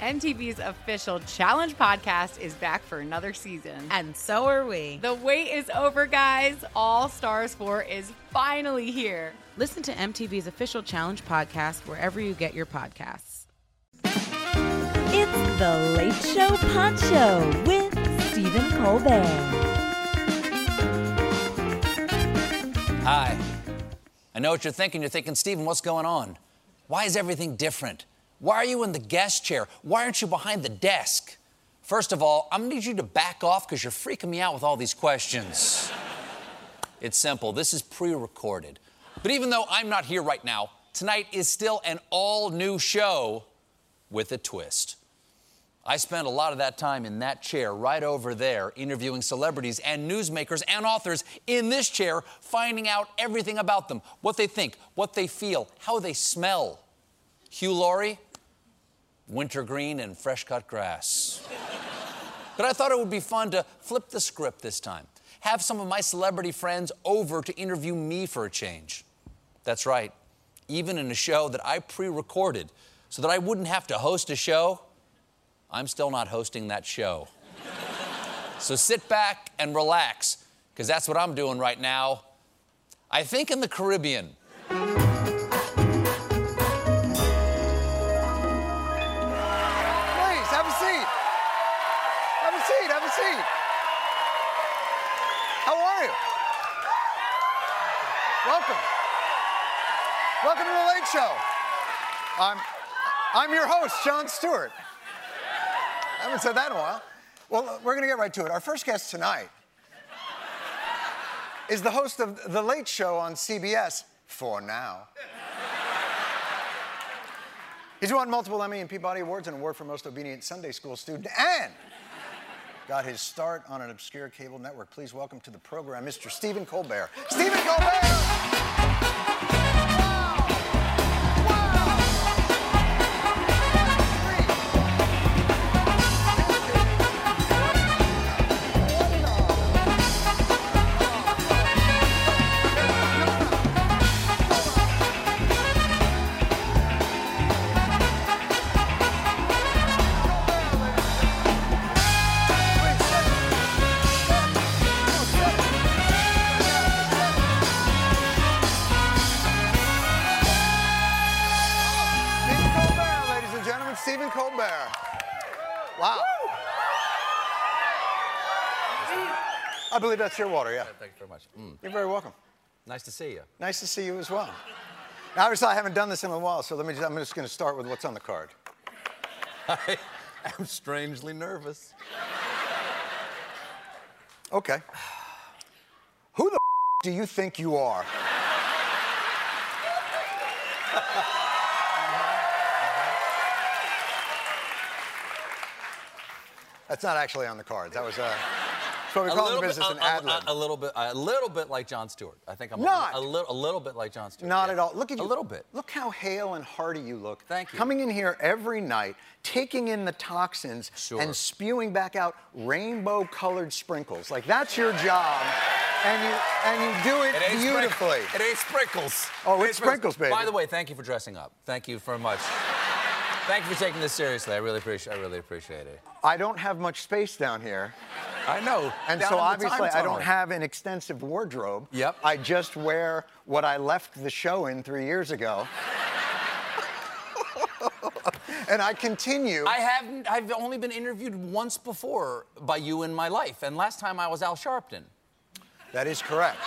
MTV's official Challenge podcast is back for another season. And so are we. The wait is over, guys. All Stars 4 is finally here. Listen to MTV's official Challenge podcast wherever you get your podcasts. It's the Late Show Pod Show with Stephen Colbert. Hi. I know what you're thinking. You're thinking, Stephen, what's going on? Why is everything different? Why are you in the guest chair? Why aren't you behind the desk? First of all, I'm gonna need you to back off because you're freaking me out with all these questions. it's simple. This is pre recorded. But even though I'm not here right now, tonight is still an all new show with a twist. I spent a lot of that time in that chair right over there interviewing celebrities and newsmakers and authors in this chair, finding out everything about them what they think, what they feel, how they smell. Hugh Laurie, wintergreen and fresh cut grass. but I thought it would be fun to flip the script this time. Have some of my celebrity friends over to interview me for a change. That's right, even in a show that I pre recorded so that I wouldn't have to host a show. I'm still not hosting that show. so sit back and relax, because that's what I'm doing right now. I think in the Caribbean. Show. I'm, I'm your host, Jon Stewart. I haven't said that in a while. Well, we're going to get right to it. Our first guest tonight is the host of The Late Show on CBS, for now. He's won multiple Emmy and Peabody Awards and award for Most Obedient Sunday School Student and got his start on an obscure cable network. Please welcome to the program Mr. Stephen Colbert. Stephen Colbert! I believe that's your water, yeah. Thank you very much. Mm, You're very welcome. nice to see you. Nice to see you as well. Now, obviously, I haven't done this in a while, so let me just, I'm just going to start with what's on the card. I am strangely nervous. Okay. Who the do you think you are? That's not actually on the cards. That was uh, what we call the business uh, an a, uh, ad lib. a little bit, a little bit like Jon Stewart. I think I'm a- Not. a, little, a little bit like Jon Stewart. Not yeah. at all. Look at you. A little bit. Look how hale and hearty you look. Thank you. Coming in here every night, taking in the toxins Sure. and spewing back out rainbow-colored sprinkles. Like that's your job, and you and you do it, It beautifully. it ain't sprinkles. Oh, It it's ain't sprinkles, baby. By the way, thank you for dressing up. Thank you very much. Thank you for taking this seriously. I really appreciate. I really appreciate it. I don't have much space down here, I know. and so obviously I don't have an extensive wardrobe. Yep. I just wear what I left the show in three years ago. and I continue. I haven't. I've only been interviewed once before by you in my life, and last time I was Al Sharpton. That is correct.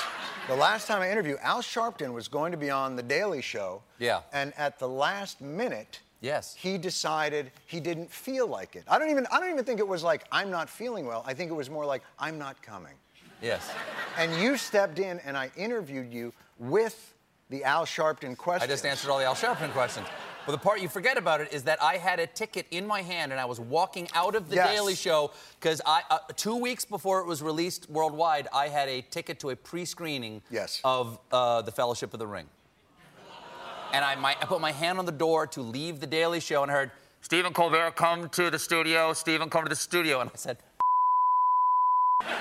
The last time I interviewed, Al Sharpton was going to be on The Daily Show. Yeah. And at the last minute, Yes. he decided he didn't feel like it. I don't even I don't even think it was like I'm not feeling well. I think it was more like I'm not coming. Yes. And you stepped in and I interviewed you with the Al Sharpton question. I just answered all the Al Sharpton questions. But the part you forget about it is that I had a ticket in my hand and I was walking out of the Yes. Daily Show because I uh, two weeks before it was released worldwide, I had a ticket to a pre-screening Yes. of uh, the Fellowship of the Ring. And I, my, I put my hand on the door to leave the Daily Show and heard Stephen Colbert come to the studio. Stephen come to the studio, and I said. and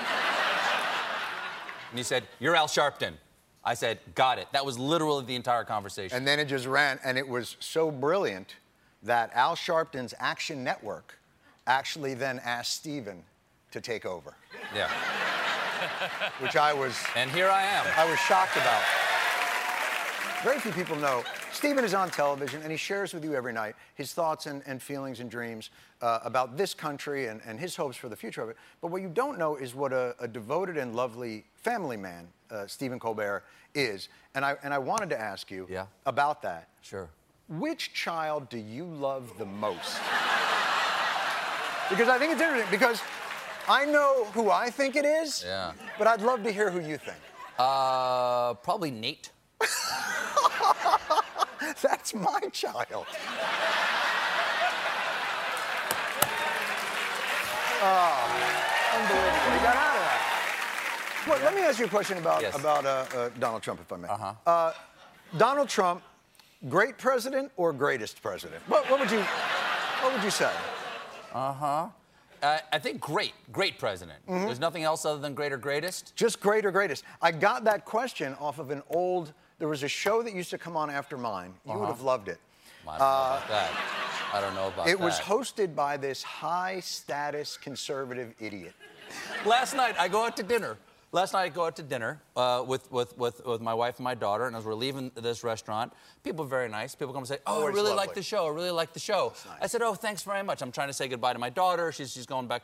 he said, "You're Al Sharpton." I said, "Got it." That was literally the entire conversation. And then it just ran, and it was so brilliant that Al Sharpton's Action Network actually then asked Stephen to take over, yeah. which I was And here I am. I was shocked about. Very few people know. Stephen is on television and he shares with you every night his thoughts and, and feelings and dreams uh, about this country and, and his hopes for the future of it. But what you don't know is what a, a devoted and lovely family man uh, Stephen Colbert is. And I, and I wanted to ask you Yeah. about that. Sure. Which child do you love the most? because I think it's interesting, because I know who I think it is, Yeah. but I'd love to hear who you think. Uh, probably Nate. That's my child. Oh, unbelievable. He got out of that. Well, let me ask you a question about, Yes. about uh, uh, Donald Trump, if I may. Uh-huh. Uh, Donald Trump, great president or greatest president? What, what would you what would you say? Uh, I think great, great president. Mm-hmm. There's nothing else other than great or greatest. Just great or greatest? I got that question off of an old. There was a show that used to come on after mine. You would have loved it. I don't know about that. I don't know about Uh, It was hosted by this high status conservative idiot. Last night I go out to dinner. Last night I go out to dinner uh, with, with, with, with my wife and my daughter, and as we're leaving this restaurant, people are very nice. People come and say, "Oh, Always I really like the show. I really like the show." nice. I said, "Oh, thanks very much." I'm trying to say goodbye to my daughter. She's, she's going back.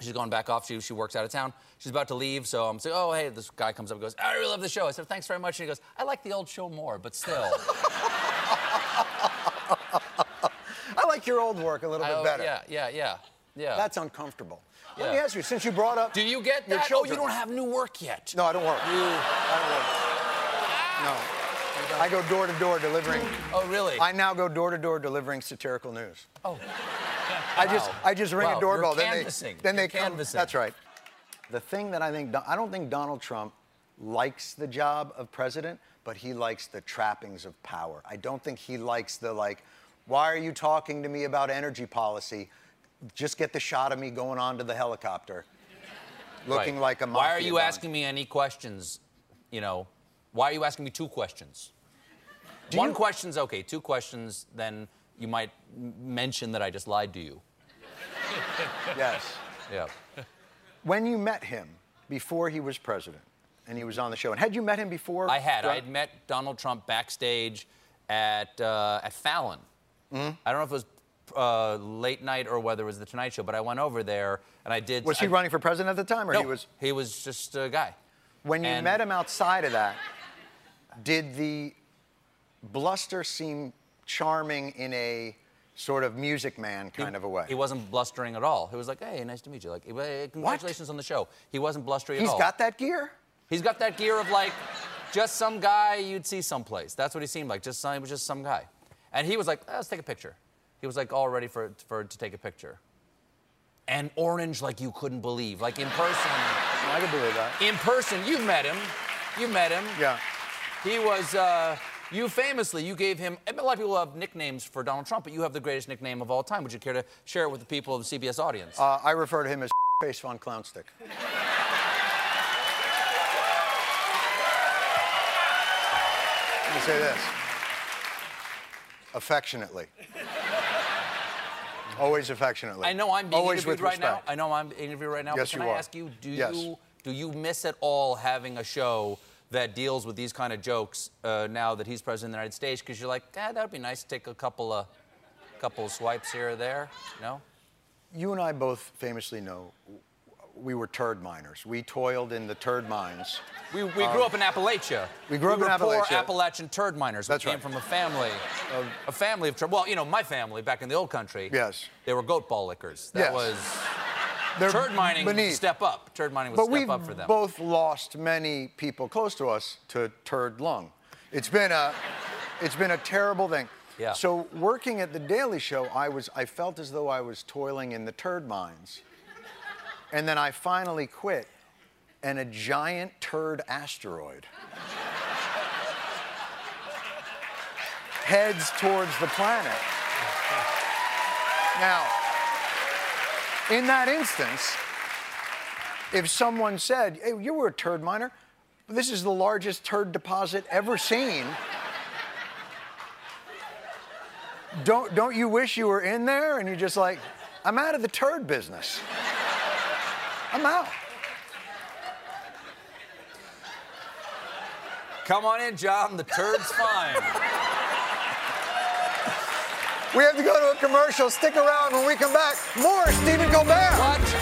She's going back off. She, she works out of town. She's about to leave, so I'm saying, "Oh, hey." This guy comes up and goes, "I really love the show." I said, "Thanks very much." And he goes, "I like the old show more, but still." I like your old work a little bit better. Yeah, yeah, yeah, yeah. That's uncomfortable. Let me ask you, since you brought up Do you get your that? Oh, you don't have new work yet. No, I don't work. You. I don't work. No. I go door to door delivering. Oh, really? I now go door to door delivering satirical news. Oh. I just I just ring Wow, a doorbell. you're then canvassing. they then they You're come. canvassing. That's right. The thing that I think I don't think Donald Trump likes the job of president, but he likes the trappings of power. I don't think he likes the like, why are you talking to me about energy policy? Just get the shot of me going onto the helicopter, looking Right. like a Why are you don. asking me any questions? You know, why are you asking me two questions? Do One you- question's okay. Two questions, then you might mention that I just lied to you. Yes. Yeah. When you met him before he was president, and he was on the show, and had you met him before? I had. I had met Donald Trump backstage at uh, at Fallon. Mm-hmm. I don't know if it was uh, late night or whether it was the Tonight Show, but I went over there and I did. Was he I- running for president at the time, or No, he was? He was just a guy. When you And- met him outside of that, did the bluster seem charming in a sort of music man kind of a way? He wasn't blustering at all. He was like, "Hey, nice to meet you. Like, hey, congratulations on the show." He wasn't blustery He's at all. He's got that gear? He's got that gear of like, just some guy you'd see someplace. That's what he seemed like. Just some, he was just some guy, and he was like, "Let's take a picture." He was like all ready for for to take a picture. And orange like you couldn't believe, like in person. I can believe that. In person, you've met him. You met him. Yeah. He was. Uh, you famously, you gave him. A lot of people have nicknames for Donald Trump, but you have the greatest nickname of all time. Would you care to share it with the people of the CBS audience? Uh, I refer to him as face von clownstick. Let me say this. Affectionately. Always affectionately. I know I'm being Always interviewed with right now. respect. I know I'm being interviewed right now. Yes, but can you I are. ask you, do Yes. you do you miss at all having a show that deals with these kind of jokes uh, now that he's president of the United States? Because you're like, ah, that would be nice to take a couple of couple of swipes here or there. No. You and I both famously know we were turd miners. We toiled in the turd mines. We, we grew up in Appalachia. Um, we grew up were in poor Appalachia. Appalachian turd miners. That's we came right. from a family, a family of well, you know, my family back in the old country. Yes. They were goat ball lickers. That Yes. was They're turd mining. beneath. Step up. Turd mining was But step up for them. both lost many people close to us to turd lung. It's been a, it's been a terrible thing. Yeah. So working at the Daily Show, I was I felt as though I was toiling in the turd mines. And then I finally quit, and a giant turd asteroid heads towards the planet. Now, in that instance, if someone said, hey, you were a turd miner, this is the largest turd deposit ever seen. don't, don't you wish you were in there? And you're just like, I'm out of the turd business. I'm out. Come on in, Jon. The turd's fine. We have to go to a commercial. Stick around when we come back. More Stephen Colbert.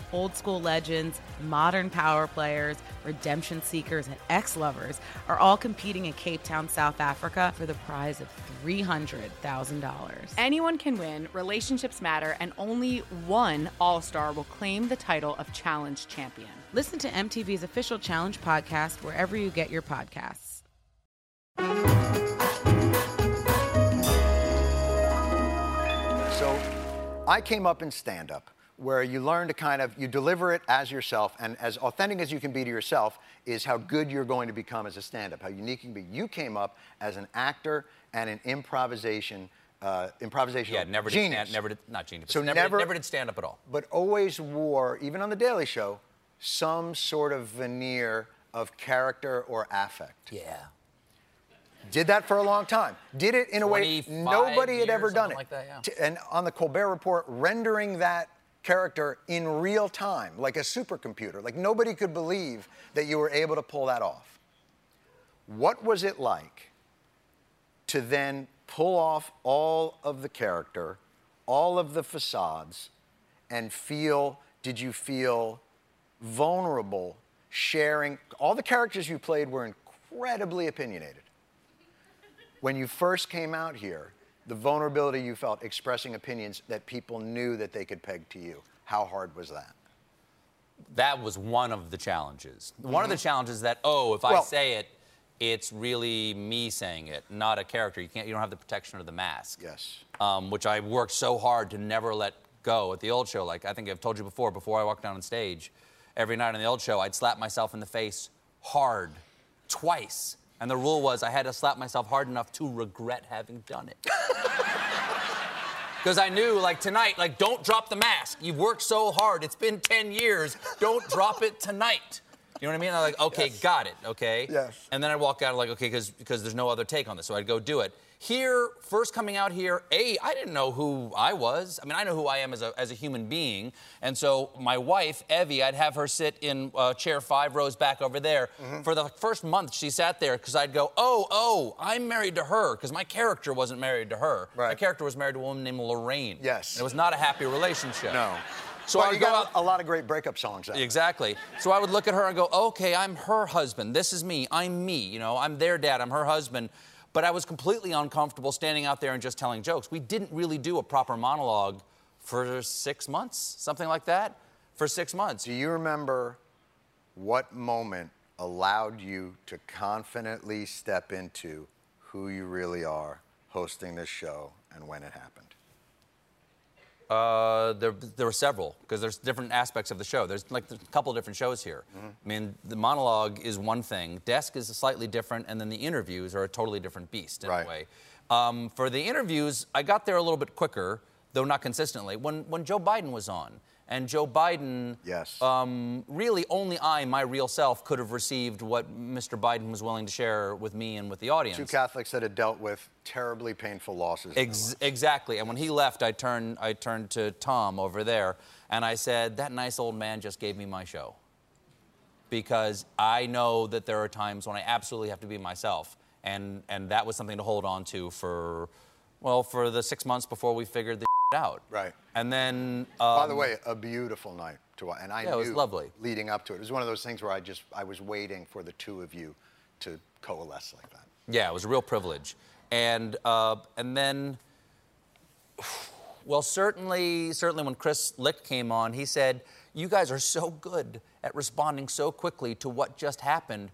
Old school legends, modern power players, redemption seekers, and ex lovers are all competing in Cape Town, South Africa for the prize of $300,000. Anyone can win, relationships matter, and only one All Star will claim the title of challenge champion. Listen to MTV's official challenge podcast wherever you get your podcasts. So I came up in stand up where you learn to kind of you deliver it as yourself and as authentic as you can be to yourself is how good you're going to become as a stand up, how unique you can be. You came up as an actor and an improvisation uh, improvisational Yeah, never did genius. stand, never did not genius. So never, never- did, never did stand up at all. but always wore, even on The Daily Show, some sort of veneer of character or affect. Yeah. Did that for a long time. Did it in a way 25 nobody had ever done it. like that, yeah. And on the Colbert Report, rendering that character in real time, like a supercomputer. Like nobody could believe that you were able to pull that off. What was it like to then pull off all of the character, all of the facades, and feel, did you feel vulnerable sharing? All the characters you played were incredibly opinionated. When you first came out here, the vulnerability you felt expressing opinions that people knew that they could peg to you, how hard was that? That was one of the challenges. One of the challenges that, oh, if I Mm-hmm. Say it, it's really me saying it, not a character. You can't. You don't have the protection of the mask. Yes. Um, which I worked so hard to never let go at the old show. Like I think I've told you before. Before I walked down on stage, every night on the old show, I'd slap myself in the face hard, twice. And the rule was I had to slap myself hard enough to regret having done it. Because I knew, like tonight, like don't drop the mask. You've worked so hard. It's been 10 years. Don't drop it tonight. You know what I mean? I'm like, okay, got it, okay. Yes. And then I'd walk out like, okay, because because there's no other take on this, so I'd go do it. Here, first coming out here, a I didn't know who I was. I mean, I know who I am as a as a human being, and so my wife Evie, I'd have her sit in uh, chair five rows back over there. Mm-hmm. For the first month, she sat there because I'd go, oh, oh, I'm married to her because my character wasn't married to her. My character was married to a woman named Lorraine. Yes. And it was not a happy relationship. No. So But I would you go got out. a, lot of great breakup songs out. Exactly. So I would look at her and go, okay, I'm her husband. This is me. I'm me. You know, I'm their dad. I'm her husband. But I was completely uncomfortable standing out there and just telling jokes. We didn't really do a proper monologue for six months, something like that, for six months. Do you remember what moment allowed you to confidently step into who you really are hosting this show and when it happened? Uh, there, there were several because there's different aspects of the show. There's like a couple different shows here. I mean, the monologue is one thing, desk is slightly different, and then the interviews are a totally different beast in Right. a way. Um, for the interviews, I got there a little bit quicker, though not consistently. When when Joe Biden was on, And Joe Biden, Yes. um, really only I, my real self, could have received what Mr. Biden was willing to share with me and with the audience. Two Catholics that had dealt with terribly painful losses. Ex- exactly. And when he left, I turned, I turned to Tom over there and I said, That nice old man just gave me my show. Because I know that there are times when I absolutely have to be myself. And, and that was something to hold on to for, well, for the six months before we figured the out. Right. And then. By um, the way, a beautiful night to watch. And I Yeah, it was lovely. leading up to it. It was one of those things where I just I was waiting for the two of you to coalesce like that. Yeah, it was a real privilege. And uh, and then, well, certainly, certainly when Chris Licht came on, he said, "You guys are so good at responding so quickly to what just happened.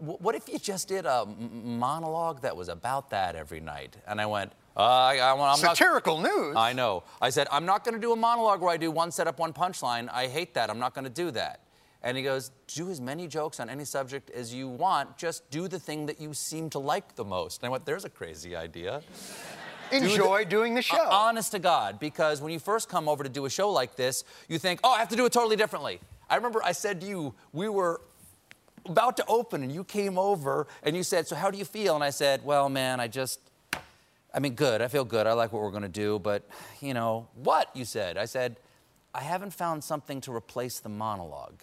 W- what if you just did a monologue that was about that every night?" And I went, uh, I, I, I'm not. Satirical news. I know. I said, I'm not going to do a monologue where I do one setup, one punchline. I hate that. I'm not going to do that. And he goes, Do as many jokes on any subject as you want. Just do the thing that you seem to like the most. And I went, There's a crazy idea. Enjoy doing the show. Uh, honest to God, because when you first come over to do a show like this, you think, Oh, I have to do it totally differently. I remember I said to you, We were about to open, and you came over and you said, So how do you feel? And I said, Well, man, I just. I mean, good. I feel good. I like what we're going to do. But, you know, what? You said. I said, I haven't found something to replace the monologue.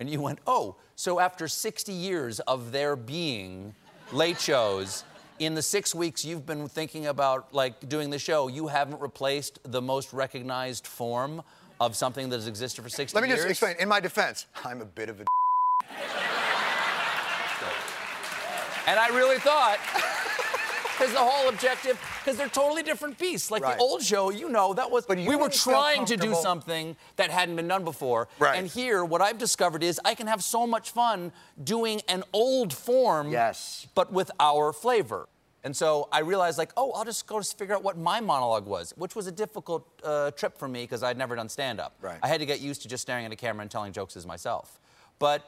And you went, oh, so after 60 years of there being late shows, in the six weeks you've been thinking about like doing the show, you haven't replaced the most recognized form of something that has existed for 60 years. Let me years? just explain. In my defense, I'm a bit of a. And I really thought, because the whole objective, because they're totally different beasts. Like Right. the old show, you know, that was But we were trying to do something that hadn't been done before. Right. And here, what I've discovered is I can have so much fun doing an old form, Yes. but with our flavor. And so I realized, like, oh, I'll just go to figure out what my monologue was, which was a difficult uh, trip for me because I'd never done stand up. Right. I had to get used to just staring at a camera and telling jokes as myself. But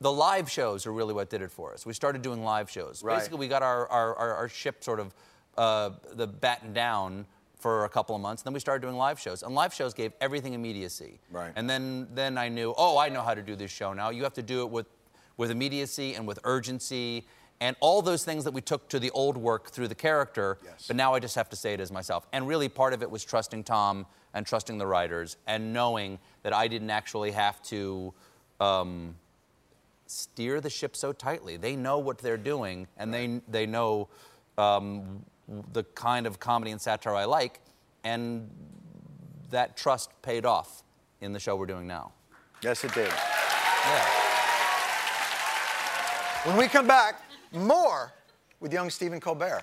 the live shows are really what did it for us. We started doing live shows. Right. Basically, we got our, our, our, our ship sort of uh, the batten down for a couple of months. And Then we started doing live shows, and live shows gave everything immediacy. Right. And then then I knew, oh, I know how to do this show now. You have to do it with with immediacy and with urgency. And all those things that we took to the old work through the character, Yes. but now I just have to say it as myself. And really, part of it was trusting Tom and trusting the writers and knowing that I didn't actually have to um, steer the ship so tightly. They know what they're doing, and they they know um, the kind of comedy and satire I like, and that trust paid off in the show we're doing now. Yes, it did. Yeah. When we come back, more with young Stephen Colbert.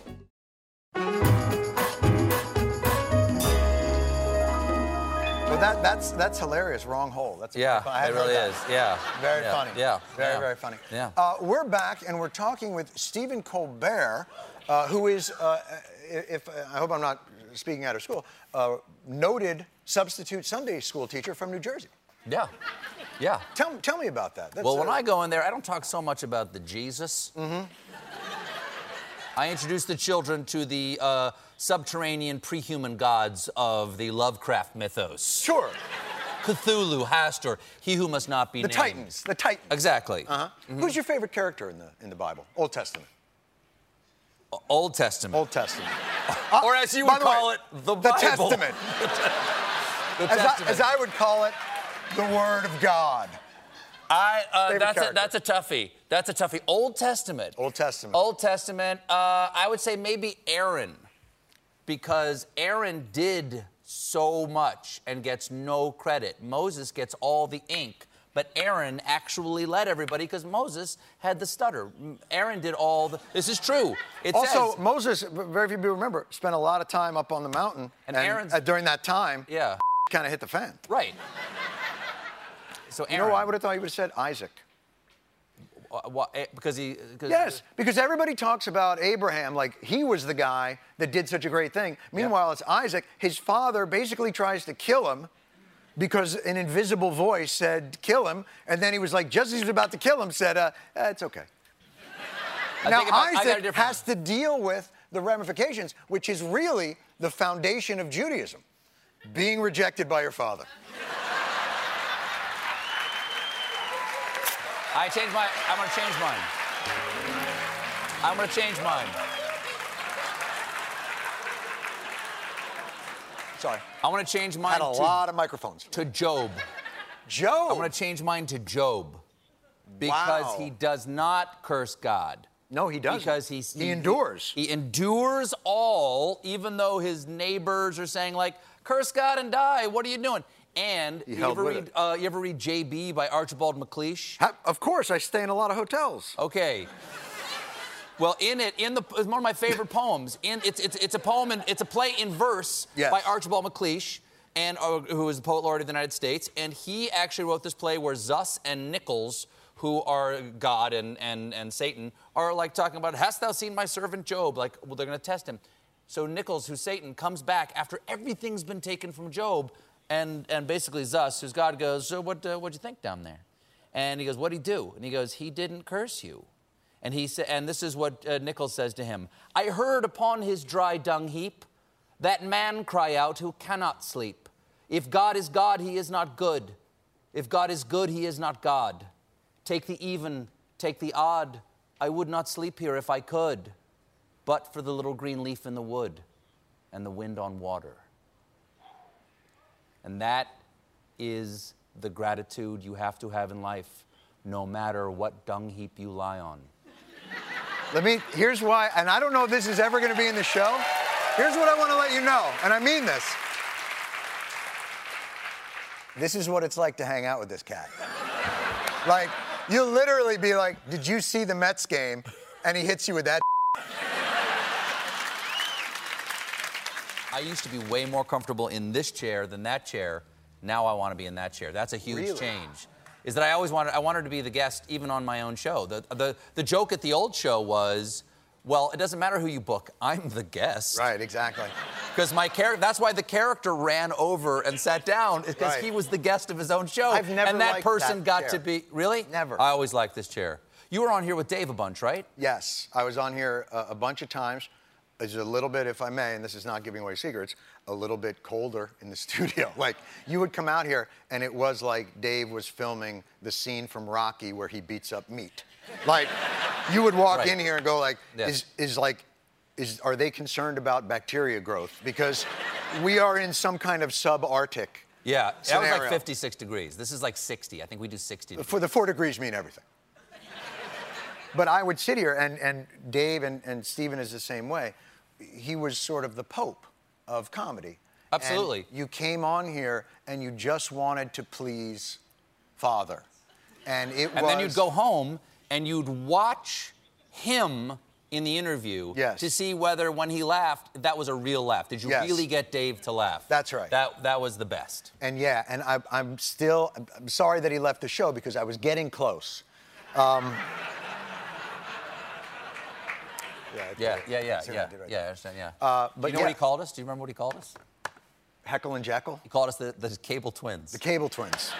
that, that's that's hilarious. Wrong hole. That's Yeah, I it really is. Yeah. Very Yeah. funny. Yeah. Very yeah. very funny. Yeah. Uh, we're back and we're talking with Stephen Colbert, uh, who is, uh, if I hope I'm not speaking out of school, uh, noted substitute Sunday school teacher from New Jersey. Yeah. Yeah. Tell, tell me about that. That's, Well, when I go in there, I don't talk so much about the Jesus. Mm-hmm. I introduce the children to the uh, subterranean pre-human gods of the Lovecraft mythos. sure Cthulhu, Hastur, he who must not be the named. The Titans, the Titans. Exactly. Uh-huh. Who's your favorite character in the in the Bible? Old Testament. Old Testament. Old Testament. or as you would the way, call it, the the Bible. Testament. The As I, Testament. as I would call it, the Word of God. I, uh, that's, a, character. that's a toughie. That's a toughie. Old Testament. Old Testament. Old Testament. Uh, I would say maybe Aaron, because Aaron did so much and gets no credit. Moses gets all the ink, but Aaron actually led everybody because Moses had the stutter. Aaron did all the. This is true. It Also, says, Moses, very few people remember, spent a lot of time up on the mountain. And Aaron's- uh, during that time, yeah, kind of hit the fan. right. So Aaron, You know, I would have thought you would have said Isaac. Uh, eh, because he. Cause Yes, because everybody talks about Abraham like he was the guy that did such a great thing. Meanwhile, it's Isaac. His father basically tries to kill him because an invisible voice said, kill him. And then he was like, just as he was about to kill him, said, uh, eh, it's okay. I now, about- I got a Isaac has to deal with the ramifications, which is really the foundation of Judaism being rejected by your father. I changed my. I'm gonna change mine. I'm gonna change mine. Sorry. I want to change mine Had a to, lot of microphones. to Job. Joe. I want to change mine to Job because Wow. he does not curse God. No, he doesn't. Because he's, He endures. He, endures all, even though his neighbors are saying like, "Curse God and die." What are you doing? And He you ever read uh, you ever read J.B. by Archibald MacLeish? Ha- of course, I stay in a lot of hotels. Okay. Well, in it, in the it's one of my favorite poems. In it's it's it's a poem and it's a play in verse Yes. by Archibald MacLeish, and uh, who is the poet laureate of the United States. And he actually wrote this play where Zuss and Nickles, who are God and and and Satan, are like talking about, "Hast thou seen my servant Job?" Like, well, they're going to test him. So Nickles, who's Satan, comes back after everything's been taken from Job, and and basically Zuss, who's God, goes, "So what uh, what'd you think down there?" And he goes, "What'd he do?" And he goes, "He didn't curse you." And he sa- and this is what uh, Nickles says to him: "I heard upon his dry dung heap that man cry out who cannot sleep. If God is God, he is not good. If God is good, he is not God. Take the even, take the odd. I would not sleep here if I could, but for the little green leaf in the wood and the wind on water." And that is the gratitude you have to have in life, no matter what dung heap you lie on. Let me, here's why, and I don't know if this is ever to be in the show. Here's what I want to let you know, and I mean this. This is what it's like to hang out with this cat. like, you'll literally be like, Did you see the Mets game? And he hits you with that. I used to be way more comfortable in this chair than that chair. Now I want to be in that chair. That's a huge Really? change. Is that I always wanted I wanted to be the guest even on my own show. The, the the joke at the old show was, well, it doesn't matter who you book. I'm the guest. Right, exactly. Because my character, that's why the character ran over and sat down, because Right. he was the guest of his own show. I've never And that person that got chair. to be, really? Never. I always liked this chair. You were on here with Dave a bunch, right? Yes, I was on here a, a bunch of times. It's a little bit, if I may, and this is not giving away secrets, a little bit colder in the studio. Like, you would come out here, and it was like Dave was filming the scene from Rocky where he beats up meat. Like, you would walk Right. in here and go like, Yes. is, is like, is, are they concerned about bacteria growth? Because we are in some kind of subarctic. Yeah, that was like 56 degrees. This is like 60. I think we do 60. For the four degrees mean everything. But I would sit here, and, and Dave and, and Steven is the same way. He was sort of the pope of comedy. And Absolutely. you came on here and you just wanted to please Father. And it was And was. then you'd go home and you'd watch him in the interview Yes. to see whether when he laughed, that was a real laugh. Did you Yes. really get Dave to laugh? That's right. That, that was the best. And yeah, and I, I'm still. I'm- I'm sorry that he left the show because I was getting close. Um, yeah, Yeah, yeah, yeah, yeah. Right yeah, I understand, yeah. Uh, Do but you know yeah. what he called us? Do you remember what he called us? Heckle and Jeckle. He called us the, the Cable Twins. The Cable Twins.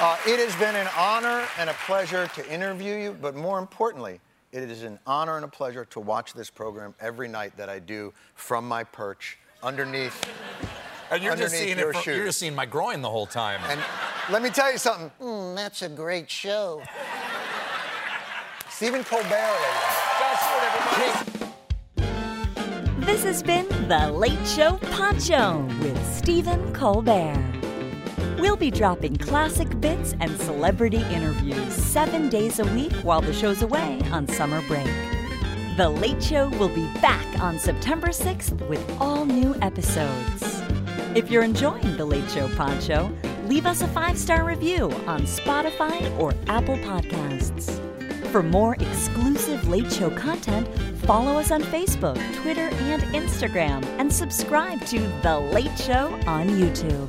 Uh, it has been an honor and a pleasure to interview you, but more importantly, it is an honor and a pleasure to watch this program every night that I do from my perch underneath. and you're just seeing your it. From, you're just seeing my groin the whole time. And let me tell you something. Mm, that's a great show. Stephen Colbert. This has been The Late Show Pod Show with Stephen Colbert. We'll be dropping classic bits and celebrity interviews seven days a week while the show's away on summer break. The Late Show will be back on September 6th with all new episodes. If you're enjoying The Late Show Pod Show, leave us a five star review on Spotify or Apple Podcasts. For more exclusive Late Show content, follow us on Facebook, Twitter, and Instagram, and subscribe to The Late Show on YouTube.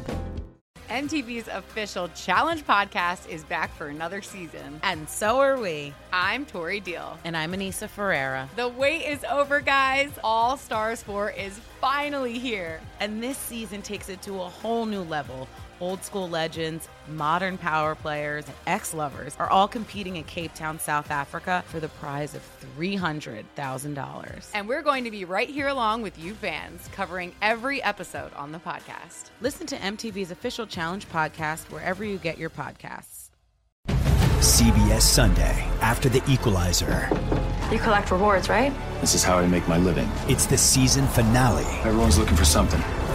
MTV's official challenge podcast is back for another season. And so are we. I'm Tori Deal. And I'm Anissa Ferreira. The wait is over, guys. All Stars 4 is finally here. And this season takes it to a whole new level. Old school legends, modern power players, and ex lovers are all competing in Cape Town, South Africa for the prize of $300,000. And we're going to be right here along with you fans, covering every episode on the podcast. Listen to MTV's official challenge podcast wherever you get your podcasts. CBS Sunday after the equalizer. You collect rewards, right? This is how I make my living. It's the season finale Everyone's looking for something.